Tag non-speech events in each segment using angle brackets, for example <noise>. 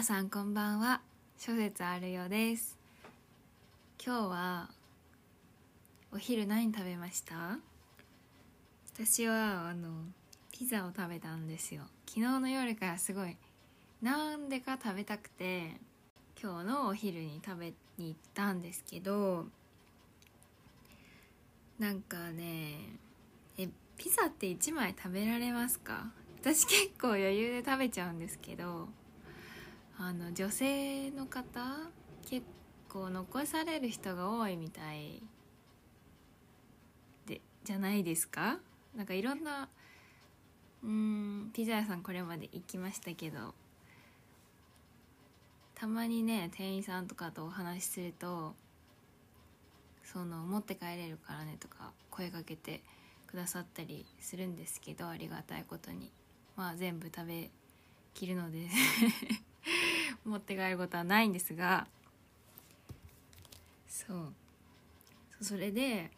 皆さんこんばんは。諸説あるようです。今日はお昼何食べました？私はあのピザを食べたんですよ。昨日の夜からすごいなんでか食べたくて今日のお昼に食べに行ったんですけどなんかねえピザって1枚食べられますか？私結構余裕で食べちゃうんですけどあの女性の方結構残される人が多いみたい。でじゃないですか？なんかいろんなうんピザ屋さんこれまで行きましたけど。たまにね店員さんとかとお話しするとその持って帰れるからねとか声かけてくださったりするんですけどありがたいことに。まあ全部食べきるので。持って帰ることはないんですがそう。それで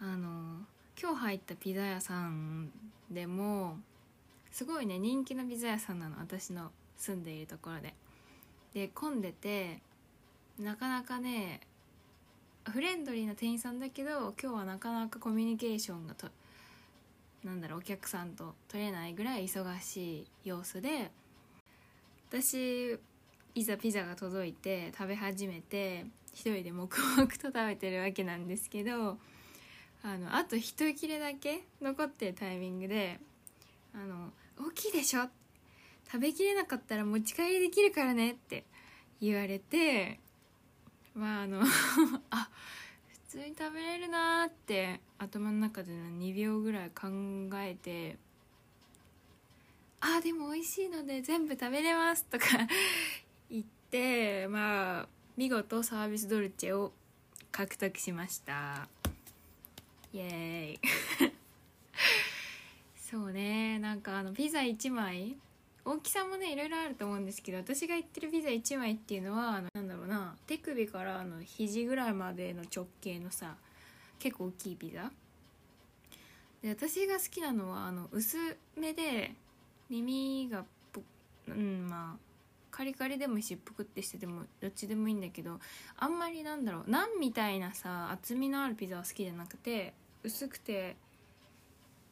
あの今日入ったピザ屋さんでもすごいね人気のピザ屋さんなの私の住んでいるところで。で混んでてなかなかねフレンドリーな店員さんだけど今日はなかなかコミュニケーションがとなんだろうお客さんと取れないぐらい忙しい様子で私いざピザが届いて食べ始めて一人で黙々と食べてるわけなんですけどあのあと一切れだけ残ってるタイミングで「あの大きいでしょ？食べきれなかったら持ち帰りできるからね」って言われてまああの <laughs> あ普通に食べれるなーって頭の中で2秒ぐらい考えてあでも美味しいので全部食べれますとか <laughs> 言ってまあ見事サービスドルチェを獲得しました。イエーイ。<laughs> そうね。なんかあのピザ1枚。大きさもねいろいろあると思うんですけど私が言ってるピザ1枚っていうのはあのなんだろうな。手首からあの肘ぐらいまでの直径のさ結構大きいピザ。で私が好きなのはあの薄めで耳がうんまあカリカリでもしっぷくってしててもどっちでもいいんだけどあんまりなんだろうナンみたいなさ厚みのあるピザは好きじゃなくて薄くて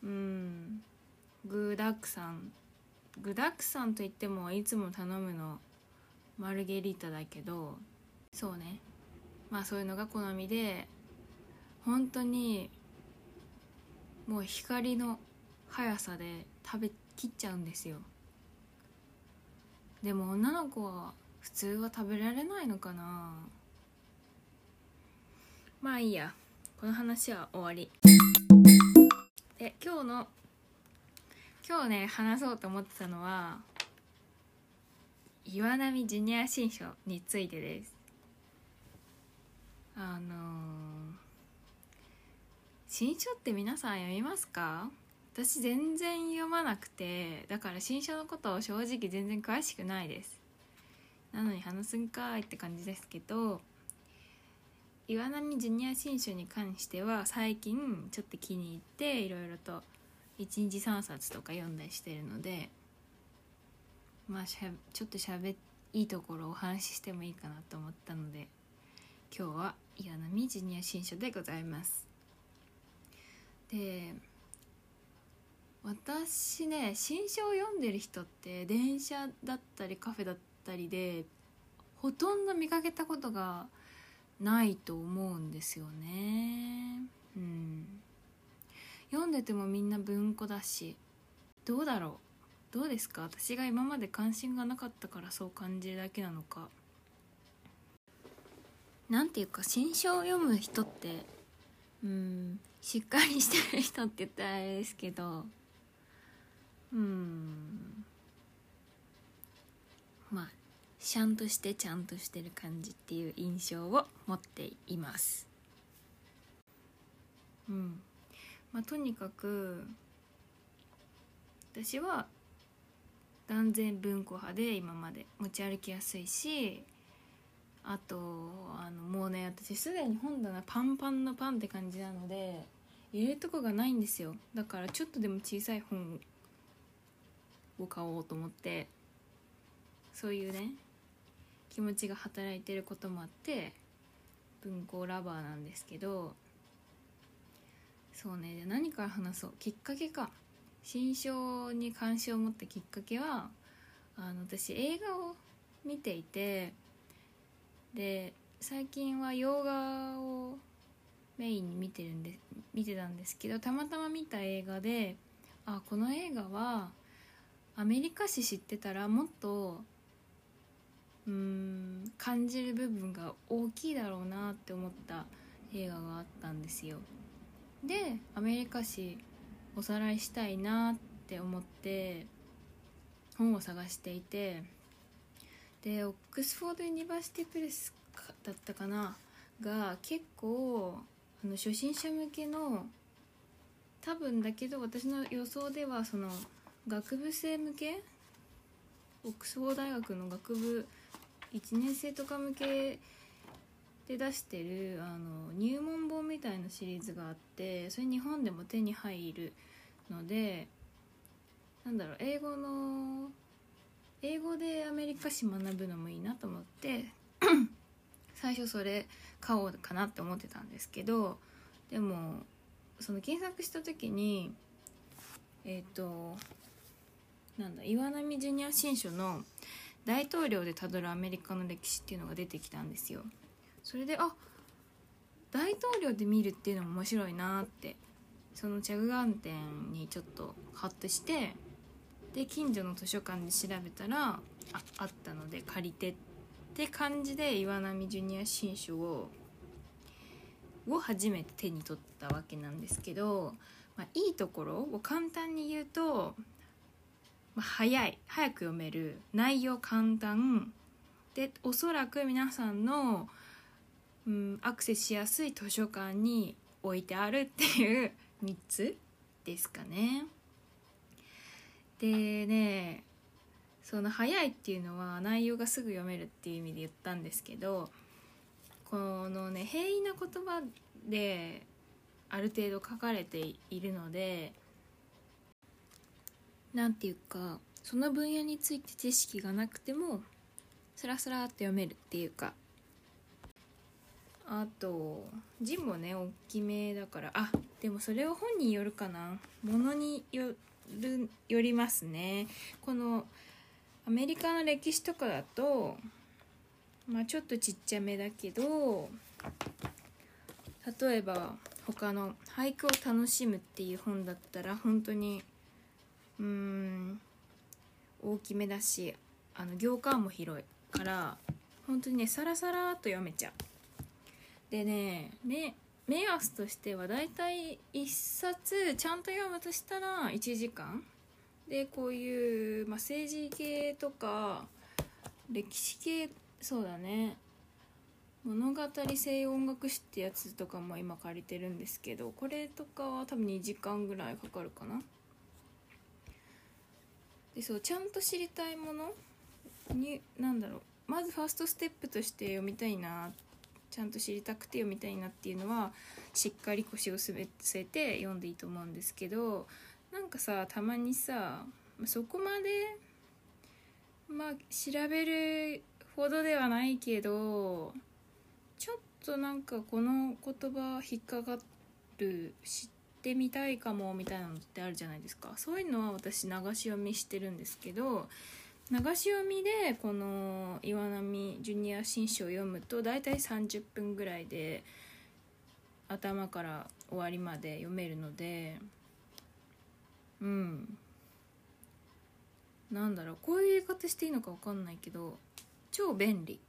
うん具だくさん。具だくさんといってもいつも頼むのマルゲリータだけどそうね。まあそういうのが好みで本当にもう光の速さで食べきっちゃうんですよ。でも女の子は普通は食べられないのかな。まあいいや。この話は終わり。で今日の今日ね話そうと思ってたのは岩波ジュニア新書についてです。あのー、新書って皆さん読みますか？私全然読まなくてだから新書のことを正直全然詳しくないです。なのに話すんかいって感じですけど岩波ジュニア新書に関しては最近ちょっと気に入っていろいろと1日3冊とか読んだりしてるのでまあしゃちょっとしゃべいいところをお話ししてもいいかなと思ったので今日は岩波ジュニア新書でございます。で私ね新書を読んでる人って電車だったりカフェだったりでほとんど見かけたことがないと思うんですよね。うん。読んでてもみんな文庫だしどうだろう？どうですか？私が今まで関心がなかったからそう感じるだけなのか。なんていうか新書を読む人ってうんしっかりしてる人って言ったらあれですけどうん。まあシャンとしてちゃんとしてる感じっていう印象を持っています。うん。まあとにかく私は断然文庫派で今まで。持ち歩きやすいしあとあのもうね私すでに本棚パンパンのパンって感じなので入れるとこがないんですよ。だからちょっとでも小さい本を買おうと思ってそういうね気持ちが働いてることもあって文庫ラバーなんですけどそうね何から話そう。きっかけか。新書に関心を持ったきっかけはあの私映画を見ていてで最近は洋画をメインに見てるんで見てたんですけどたまたま見た映画であこの映画はアメリカ史知ってたらもっとうん感じる部分が大きいだろうなって思った映画があったんですよ。でアメリカ史おさらいしたいなって思って本を探していてでオックスフォード・ユニバーシティ・プレスだったかな？が結構あの初心者向けの多分だけど私の予想ではその学部生向け？オックスフォード大学の学部1年生とか向けで出してるあの入門本みたいなシリーズがあってそれ日本でも手に入るのでなんだろう英語の英語でアメリカ史学ぶのもいいなと思って <clears throat> 最初それ買おうかなって思ってたんですけどでもその検索した時にえっ、ー、となんだ岩波ジュニア新書の「大統領でたどるアメリカの歴史」っていうのが出てきたんですよ。それであ大統領で見るっていうのも面白いなってその着眼点にちょっとハッとしてで近所の図書館で調べたらああったので借りてって感じで岩波ジュニア新書をを初めて手に取ったわけなんですけど、まあ、いいところを簡単に言うと、まあ、早い早く読める内容簡単でおそらく皆さんの、うん、アクセスしやすい図書館に置いてあるっていう <laughs> 3つですかね。でねその早いっていうのは内容がすぐ読めるっていう意味で言ったんですけどこのね平易な言葉である程度書かれているので何て言うかその分野について知識がなくてもスラスラって読めるっていうか。あと字もね大きめだから。あでもそれは本によるかな。ものによるよりますね。このアメリカの歴史とかだとまあちょっとちっちゃめだけど例えば他の「俳句を楽しむ」っていう本だったら本当にうん。大きめだしあの行間も広いから本当にねサラサラと読めちゃう。でね目目安としてはだいたい1冊ちゃんと読むとしたら1時間。でこういう、まあ、政治系とか歴史系そうだね。物語性音楽史ってやつとかも今借りてるんですけどこれとかは多分2時間ぐらいかかるかな。でそうちゃんと知りたいものに何だろうまずファーストステップとして読みたいなちゃんと知りたくて読みたいなっていうのはしっかり腰を据えて読んでいいと思うんですけどなんかさたまにさそこまでまあ調べるほどではないけどちょっとなんかこの言葉引っかかる知ってみたいかもみたいなのってあるじゃないですか。そういうのは私流し読みしてるんですけど流し読みでこの岩波ジュニア新書を読むと大体30分ぐらいで頭から終わりまで読めるのでうん。なんだろう。こういう言い方していいのか分かんないけど超便利。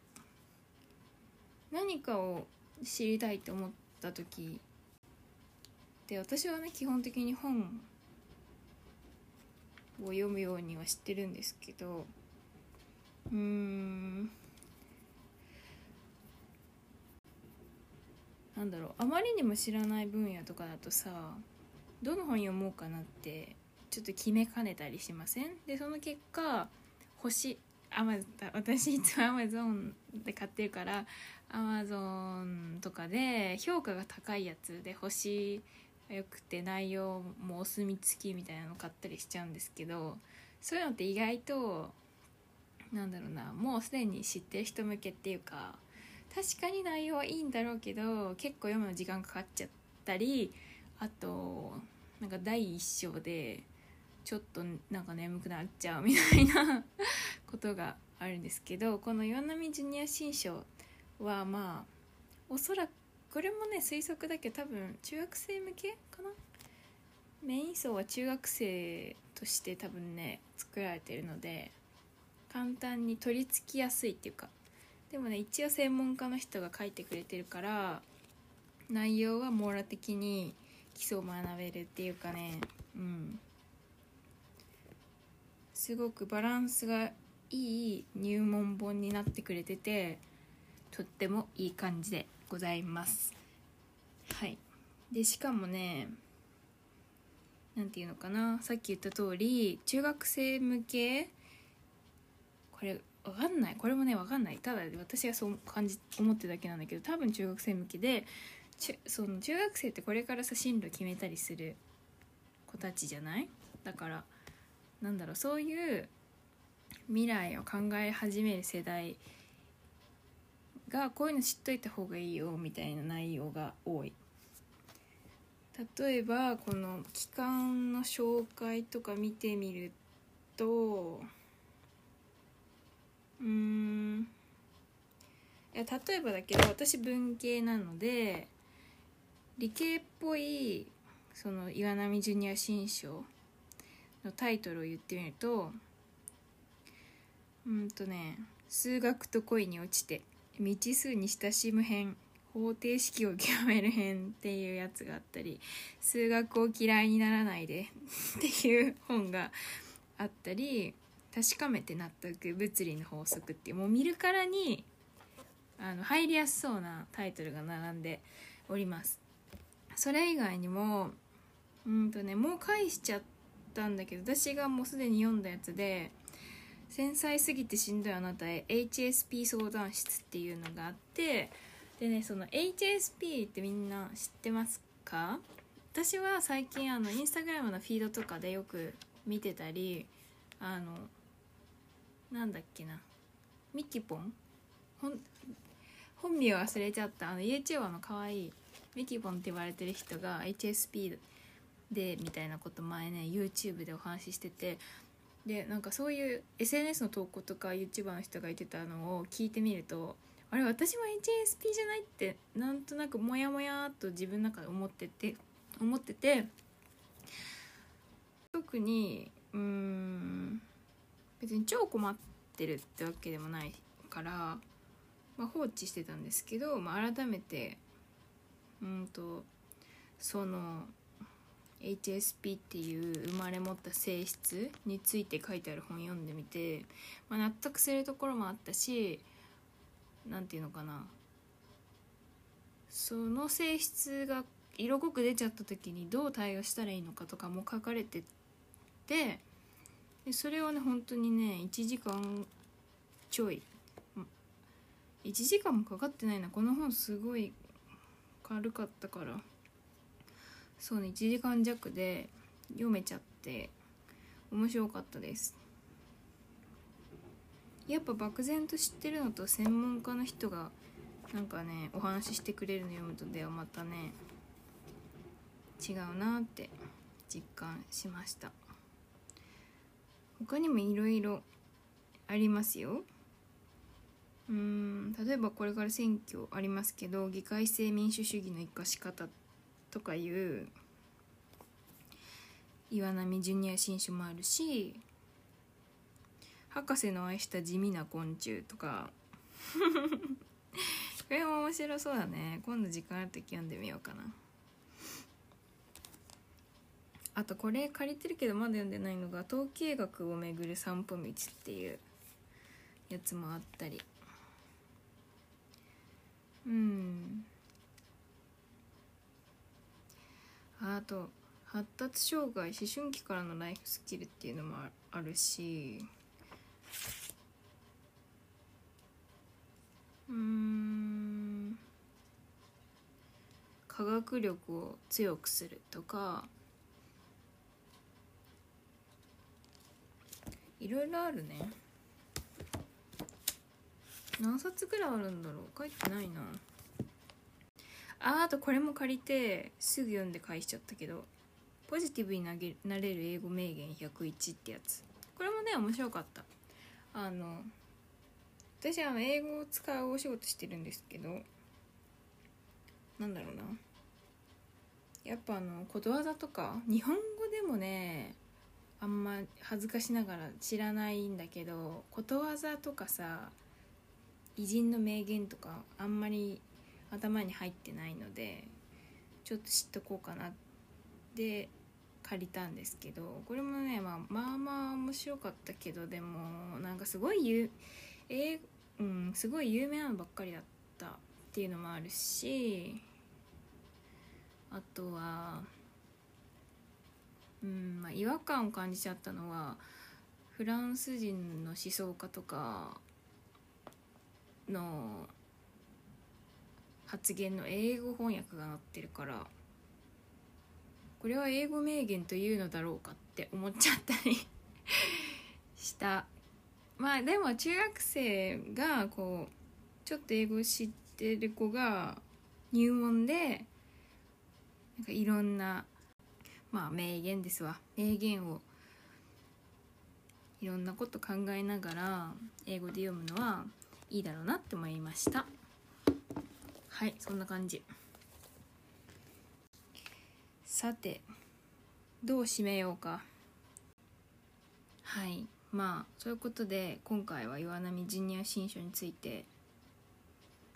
何かを知りたいって思った時で私はね基本的に本を読むようには知ってるんですけどうん。なんだろうあまりにも知らない分野とかだとさどの本読もうかなってちょっと決めかねたりしません？でその結果星アマ私いつもアマゾンで買ってるからアマゾンとかで評価が高いやつで星よくて内容もお墨付きみたいなの買ったりしちゃうんですけどそういうのって意外となんだろうなもうすでに知ってる人向けっていうか確かに内容はいいんだろうけど結構読むの時間かかっちゃったりあとなんか第一章でちょっとなんか眠くなっちゃうみたいな <laughs> ことがあるんですけどこの岩波ジュニア新書はまあおそらくこれもね推測だけど多分中学生向けかな？メイン層は中学生として多分ね作られてるので簡単に取り付きやすいっていうか。でもね一応専門家の人が書いてくれてるから内容は網羅的に基礎を学べるっていうかねうん。すごくバランスがいい入門本になってくれててとってもいい感じでございます。はい。でしかもね何て言うのかな。さっき言った通り中学生向けこれわかんない。これもねわかんない。ただ私がそう感じ思ってるだけなんだけど多分中学生向けでその中学生ってこれからさ進路決めたりする子たちじゃない？だからなんだろうそういう未来を考え始める世代がこういうの知っといた方がいいよみたいな内容が多い。例えばこの期間の紹介とか見てみるとうん。いや例えばだけど私文系なので理系っぽいその岩波ジュニア新書のタイトルを言ってみるとうんとね「数学と恋に落ちて。未知数に親しむ編方程式を極める編」っていうやつがあったり「数学を嫌いにならないで」っていう本があったり「確かめて納得物理の法則」っていうもう見るからにあの入りやすそうなタイトルが並んでおります。それ以外にもうんとねもう返しちゃったんだけど私がもうすでに読んだやつで「繊細すぎてしんどいあなたへ HSP 相談室」っていうのがあってでねその HSP ってみんな知ってますか？私は最近あのインスタグラムのフィードとかでよく見てたりあのなんだっけなミキポン？本名忘れちゃった。あの YouTuber の可愛いミキポンって言われてる人が HSP でみたいなこと前ね YouTube でお話ししててでなんかそういう SNS の投稿とか YouTuber の人が言ってたのを聞いてみるとあれ私も HSP じゃないってなんとなくモヤモヤと自分の中で思ってて思ってて特にうん別に超困ってるってわけでもないから、まあ、放置してたんですけど、まあ、改めてうんとその HSP っていう生まれ持った性質について書いてある本読んでみて、まあ、納得するところもあったし何て言うのかな。その性質が色濃く出ちゃった時にどう対応したらいいのかとかも書かれててでそれをね本当にね1時間ちょい1時間もかかってないな。この本すごい軽かったから。そうね1時間弱で読めちゃって面白かったです。やっぱ漠然と知ってるのと専門家の人がなんかねお話ししてくれるの読むとではまたね違うなって実感しました。他にもいろいろありますよ。うん例えばこれから選挙ありますけど議会制民主主義の生かし方ってとかいう岩波ジュニア新種もあるし博士の愛した地味な昆虫とか。<laughs> これも面白そうだね。今度時間ある時読んでみようかな。あとこれ借りてるけどまだ読んでないのが統計学をめぐる散歩道っていうやつもあったり。うん。あと発達障害思春期からのライフスキルっていうのもあるしうん科学力を強くするとかいろいろあるね。何冊ぐらいあるんだろう？書いてないな。ああとこれも借りてすぐ読んで返しちゃったけど「ポジティブになげなれる英語名言101」ってやつ。これもね面白かった。あの私は英語を使うお仕事してるんですけどなんだろうな。やっぱあのことわざとか日本語でもねあんま恥ずかしながら知らないんだけどことわざとかさ偉人の名言とかあんまり頭に入ってないのでちょっと知っとこうかなって借りたんですけどこれもね、まあ、まあまあ面白かったけどでもなんかすごい有えうん、すごい有名なのばっかりだったっていうのもあるしあとはうんまあ違和感を感じちゃったのはフランス人の思想家とかの発言の英語翻訳が載ってるからこれは英語名言というのだろうかって思っちゃったり <laughs> した。まあでも中学生がこうちょっと英語知ってる子が入門でなんかいろんなまあ名言ですわ。名言をいろんなこと考えながら英語で読むのはいいだろうなって思いました。はいそんな感じ。さてどう締めようか。はいまあそういうことで今回は岩波ジュニア新書について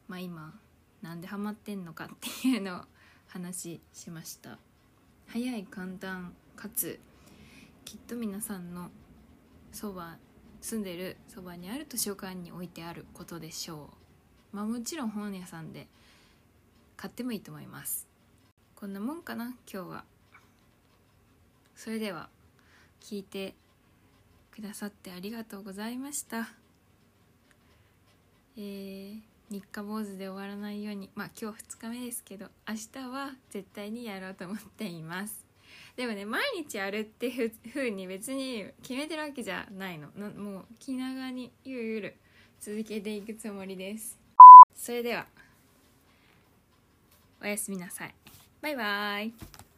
まあ今なんでハマってんのかっていうのを話しました。早い簡単かつきっと皆さんのそば住んでるそばにある図書館に置いてあることでしょう。まあもちろん本屋さんで買ってもいいと思います。こんなもんかな今日は。それでは聞いてくださってありがとうございました。えー、日課坊主で終わらないように。まあ今日2日目ですけど明日は絶対にやろうと思っています。でもね毎日やるってふうに別に決めてるわけじゃないの。もう気長にゆるゆる続けていくつもりです。それでは。おやすみなさい。バイバーイ。